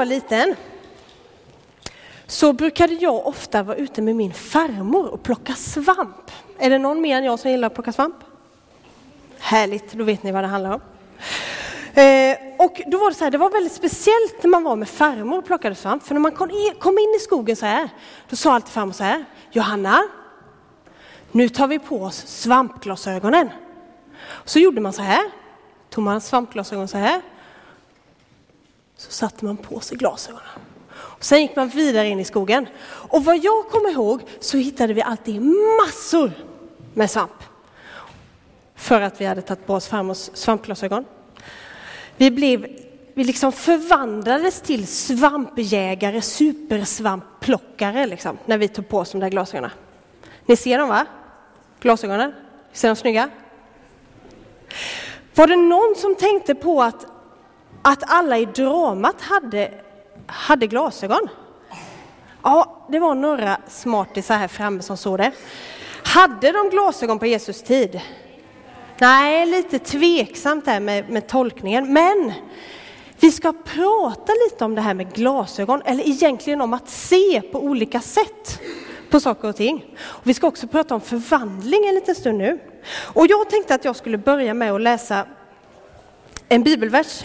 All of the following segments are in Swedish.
var liten så brukade jag ofta vara ute med min farmor och plocka svamp. Är det någon mer än jag som gillar att plocka svamp? Härligt, då vet ni vad det handlar om. Eh, och då var det så här, det var väldigt speciellt när man var med farmor och plockade svamp. För när man kom in, kom in i skogen så här, då sa alltid farmor så här, Johanna, nu tar vi på oss svampglasögonen. Så gjorde man så här, tog man svampglasögon så här, så satte man på sig glasögonen. Och sen gick man vidare in i skogen. Och vad jag kommer ihåg så hittade vi alltid massor med svamp. För att vi hade tagit på oss farmors svampglasögon. Vi, blev, vi liksom förvandlades till svampjägare, supersvampplockare liksom, när vi tog på oss de där glasögonen. Ni ser dem va? Glasögonen? Ser de snygga? Var det någon som tänkte på att, att alla i dramat hade, hade glasögon? Ja, det var några smartisar här framme som såg det. Hade de glasögon på Jesus tid? Nej, lite tveksamt där med, med tolkningen. Men vi ska prata lite om det här med glasögon, eller egentligen om att se på olika sätt på saker och ting. Och vi ska också prata om förvandling en liten stund nu. Och jag tänkte att jag skulle börja med att läsa en bibelvers.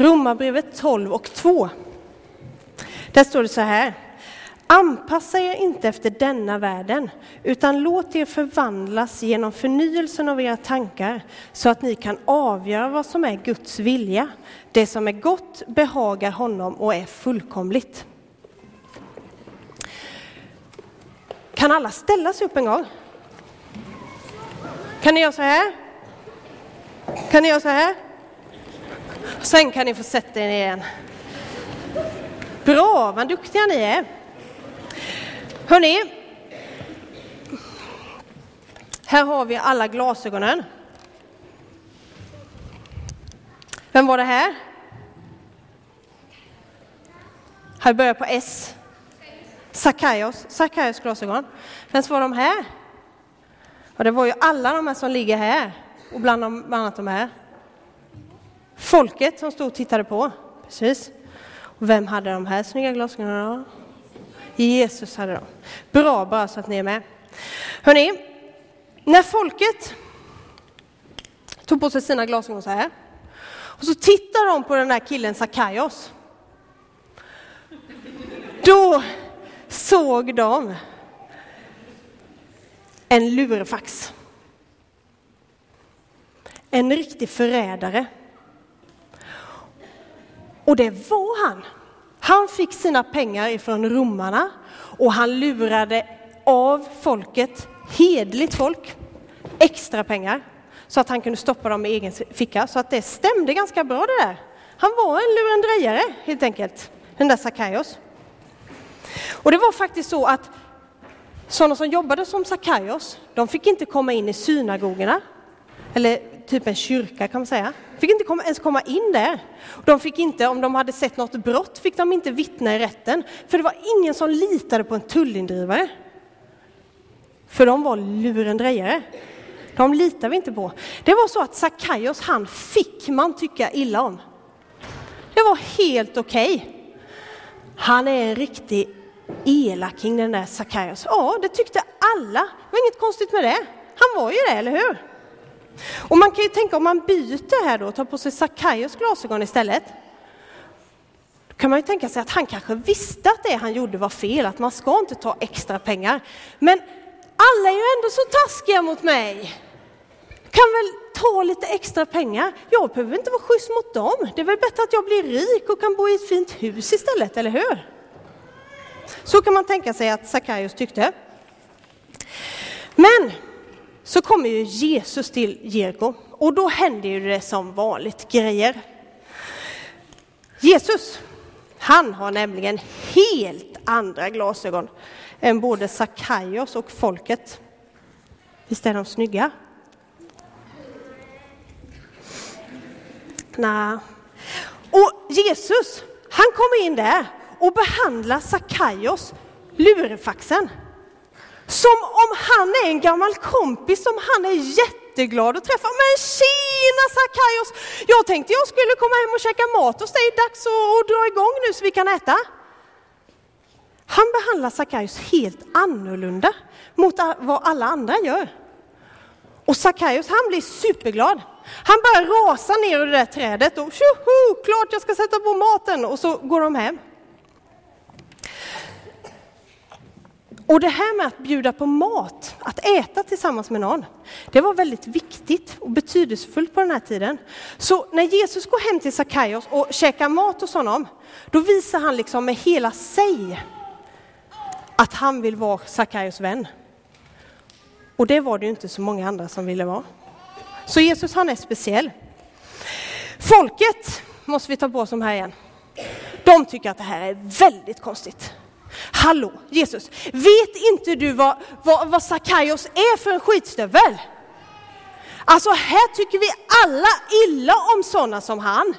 Romarbrevet 12 och 2. Där står det så här. Anpassa er inte efter denna världen, utan låt er förvandlas genom förnyelsen av era tankar, så att ni kan avgöra vad som är Guds vilja. Det som är gott behagar honom och är fullkomligt. Kan alla ställa sig upp en gång? Kan ni göra så här? Kan ni göra så här? Sen kan ni få sätta er ner igen. Bra, vad duktiga ni är. Hörni, här har vi alla glasögonen. Vem var det här? Här börjar på S. Sackaios, Sakaios glasögon. Vem var de här? Och det var ju alla de här som ligger här och bland, bland annat de här. Folket som stod och tittade på. Precis. Och vem hade de här snygga glasögonen? Jesus hade dem. Bra, bara så att ni är med. Hörrni, när folket tog på sig sina glasögon så här och så tittar de på den där killen Sackaios. Då såg de en lurfax. En riktig förrädare. Och det var han. Han fick sina pengar ifrån romarna och han lurade av folket, hedligt folk, extra pengar så att han kunde stoppa dem i egen ficka. Så att det stämde ganska bra det där. Han var en lurendrejare helt enkelt, den där Sackaios. Och det var faktiskt så att sådana som jobbade som Sackaios, de fick inte komma in i synagogorna, eller typ en kyrka kan man säga. Fick inte ens komma in där. De fick inte, om de hade sett något brott, fick de inte vittna i rätten. För det var ingen som litade på en tullindrivare. För de var lurendrejare. De litar vi inte på. Det var så att Sackaios, han fick man tycka illa om. Det var helt okej. Okay. Han är en riktig elaking den där Sackaios. Ja, det tyckte alla. Det var inget konstigt med det. Han var ju det, eller hur? Och man kan ju tänka om man byter här då, och tar på sig Sackaios glasögon istället. Då kan man ju tänka sig att han kanske visste att det han gjorde var fel, att man ska inte ta extra pengar. Men alla är ju ändå så taskiga mot mig. Kan väl ta lite extra pengar. Jag behöver inte vara schysst mot dem. Det är väl bättre att jag blir rik och kan bo i ett fint hus istället, eller hur? Så kan man tänka sig att Sackaios tyckte. Men så kommer ju Jesus till Jeriko och då händer ju det som vanligt grejer. Jesus, han har nämligen helt andra glasögon än både Sackaios och folket. Visst är de snygga? Nej. Och Jesus, han kommer in där och behandlar Sackaios, lurfaxen, som om han är en gammal kompis som han är jätteglad att träffa. Men tjena Sackaios! Jag tänkte jag skulle komma hem och käka mat hos dig. Dags att dra igång nu så vi kan äta. Han behandlar Sackaios helt annorlunda mot vad alla andra gör. Och Sackaios han blir superglad. Han börjar rasa ner ur det där trädet och tjoho, klart jag ska sätta på maten och så går de hem. Och det här med att bjuda på mat, att äta tillsammans med någon, det var väldigt viktigt och betydelsefullt på den här tiden. Så när Jesus går hem till Sackaios och käkar mat hos honom, då visar han liksom med hela sig att han vill vara Sackaios vän. Och det var det ju inte så många andra som ville vara. Så Jesus han är speciell. Folket måste vi ta på oss de här igen. De tycker att det här är väldigt konstigt. Hallå Jesus, vet inte du vad, vad, vad Sackaios är för en skitstövel? Alltså här tycker vi alla illa om sådana som han.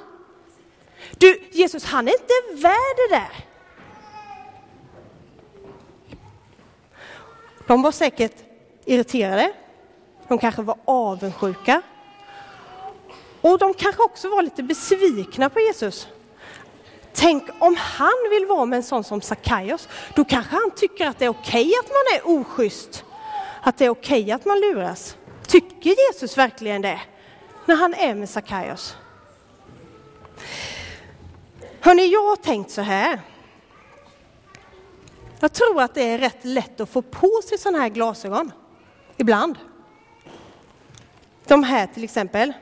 Du Jesus, han är inte värd det där. De var säkert irriterade. De kanske var avundsjuka. Och de kanske också var lite besvikna på Jesus. Tänk om han vill vara med en sån som Sackaios, då kanske han tycker att det är okej att man är oschysst. Att det är okej att man luras. Tycker Jesus verkligen det? När han är med Sackaios? Hörni, jag har tänkt så här. Jag tror att det är rätt lätt att få på sig sådana här glasögon. Ibland. De här till exempel.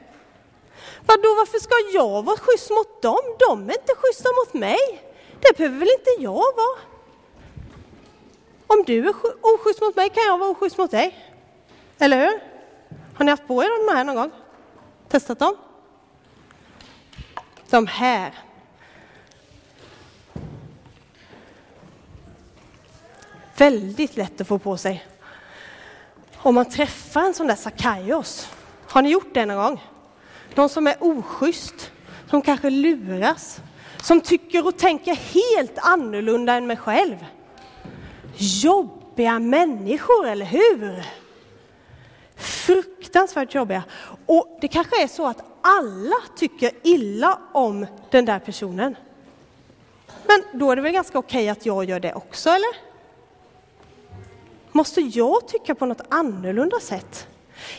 Vadå, varför ska jag vara schysst mot dem? De är inte schyssta mot mig. Det behöver väl inte jag vara? Om du är oschysst mot mig kan jag vara oschysst mot dig. Eller hur? Har ni haft på er de här någon gång? Testat dem? De här. Väldigt lätt att få på sig. Om man träffar en sån där Sakaios. Har ni gjort det någon gång? De som är oschysst, som kanske luras, som tycker och tänker helt annorlunda än mig själv. Jobbiga människor, eller hur? Fruktansvärt jobbiga. Och det kanske är så att alla tycker illa om den där personen. Men då är det väl ganska okej att jag gör det också, eller? Måste jag tycka på något annorlunda sätt?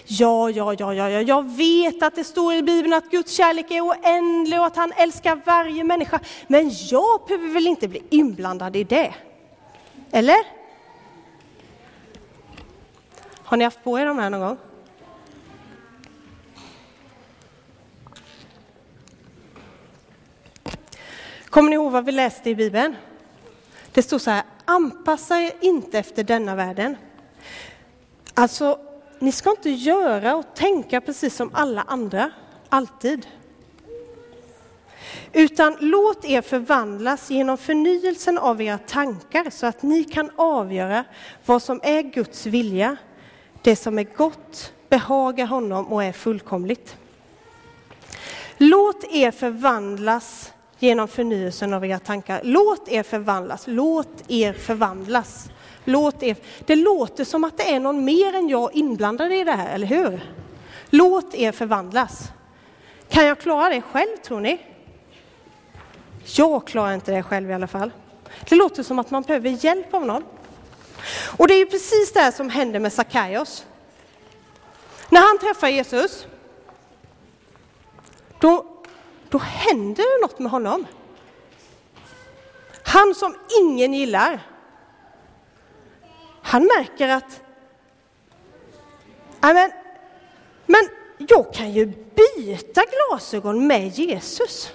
Ja, ja, ja, ja, ja, jag vet att det står i Bibeln att Guds kärlek är oändlig och att han älskar varje människa. Men jag behöver väl inte bli inblandad i det? Eller? Har ni haft på er de här någon gång? Kommer ni ihåg vad vi läste i Bibeln? Det stod så här, anpassa er inte efter denna världen. Alltså, ni ska inte göra och tänka precis som alla andra, alltid. Utan låt er förvandlas genom förnyelsen av era tankar så att ni kan avgöra vad som är Guds vilja, det som är gott, behagar honom och är fullkomligt. Låt er förvandlas genom förnyelsen av era tankar. Låt er förvandlas, låt er förvandlas. Låt er, det låter som att det är någon mer än jag inblandad i det här, eller hur? Låt er förvandlas. Kan jag klara det själv, tror ni? Jag klarar inte det själv i alla fall. Det låter som att man behöver hjälp av någon. Och det är ju precis det här som händer med Sackaios. När han träffar Jesus, då, då händer det något med honom. Han som ingen gillar, han märker att men, men jag kan ju byta glasögon med Jesus.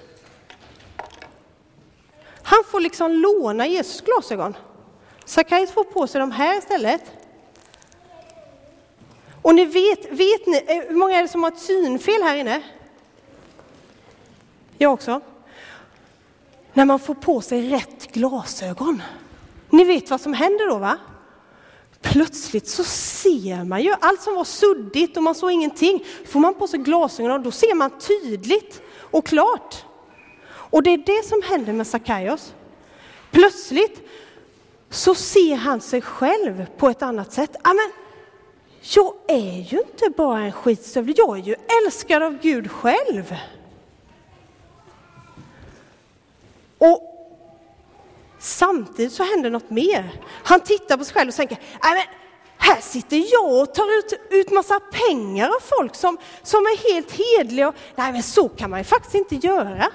Han får liksom låna Jesus glasögon. Sackaios får på sig de här istället. Och ni vet, vet ni, eh, hur många är det som har ett synfel här inne? Jag också. När man får på sig rätt glasögon. Ni vet vad som händer då va? Plötsligt så ser man ju allt som var suddigt och man såg ingenting. Får man på sig glasögonen, och då ser man tydligt och klart. Och det är det som händer med Sackaios. Plötsligt så ser han sig själv på ett annat sätt. Amen, jag är ju inte bara en skitstövel, jag är ju älskad av Gud själv. Och samtidigt så händer något mer. Han tittar på sig själv och tänker, nej men här sitter jag och tar ut, ut massa pengar av folk som, som är helt hedliga. Nej men så kan man ju faktiskt inte göra.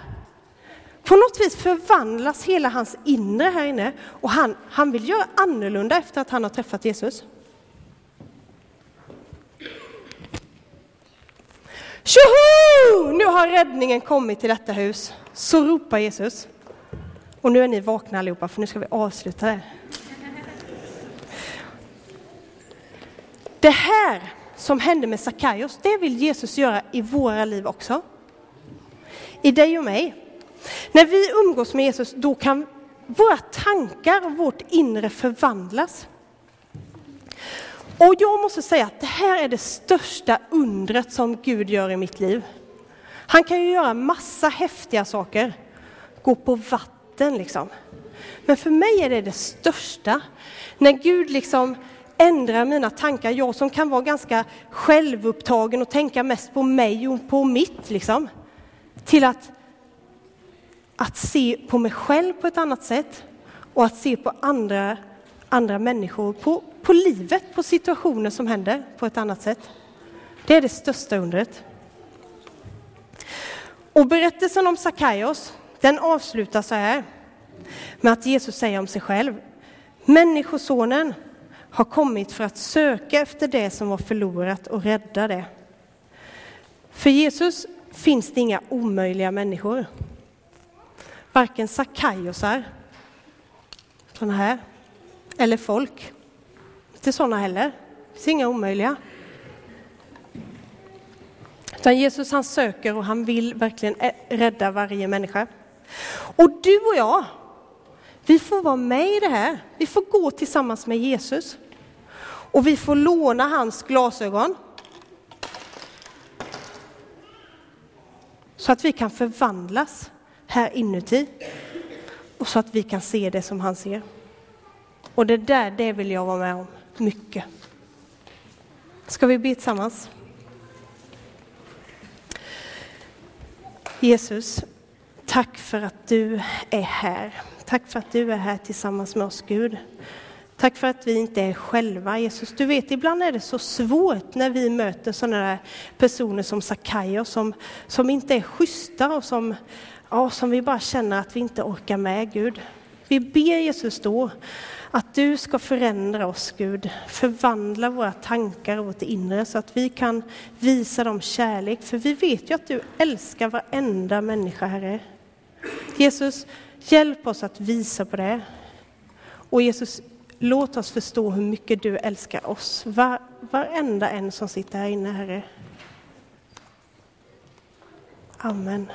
På något vis förvandlas hela hans inre här inne och han, han vill göra annorlunda efter att han har träffat Jesus. Tjoho! Nu har räddningen kommit till detta hus. Så ropar Jesus. Och nu är ni vakna allihopa, för nu ska vi avsluta det. Det här som hände med Sackaios, det vill Jesus göra i våra liv också. I dig och mig. När vi umgås med Jesus, då kan våra tankar och vårt inre förvandlas. Och jag måste säga att det här är det största undret som Gud gör i mitt liv. Han kan ju göra massa häftiga saker. Gå på vatten liksom. Men för mig är det det största. När Gud liksom ändrar mina tankar, jag som kan vara ganska självupptagen och tänka mest på mig och på mitt liksom. Till att, att se på mig själv på ett annat sätt och att se på andra, andra människor, på, på livet, på situationer som händer på ett annat sätt. Det är det största undret. Och berättelsen om Sackaios, den avslutas så här med att Jesus säger om sig själv, Människosonen har kommit för att söka efter det som var förlorat och rädda det. För Jesus finns det inga omöjliga människor. Varken Sackaiosar, sådana här, eller folk. Inte sådana heller. Det finns inga omöjliga. Utan Jesus han söker och han vill verkligen rädda varje människa. Och du och jag, vi får vara med i det här. Vi får gå tillsammans med Jesus. Och vi får låna hans glasögon. Så att vi kan förvandlas här inuti. Och så att vi kan se det som han ser. Och det där, det vill jag vara med om mycket. Ska vi be tillsammans? Jesus, tack för att du är här. Tack för att du är här tillsammans med oss, Gud. Tack för att vi inte är själva, Jesus. Du vet, ibland är det så svårt när vi möter sådana där personer som Sackaios som, som inte är schyssta och som, ja, som vi bara känner att vi inte orkar med, Gud. Vi ber Jesus då att du ska förändra oss, Gud. Förvandla våra tankar och vårt inre så att vi kan visa dem kärlek. För vi vet ju att du älskar varenda människa, Herre. Jesus, hjälp oss att visa på det. Och Jesus, låt oss förstå hur mycket du älskar oss. Var, varenda en som sitter här inne, Herre. Amen.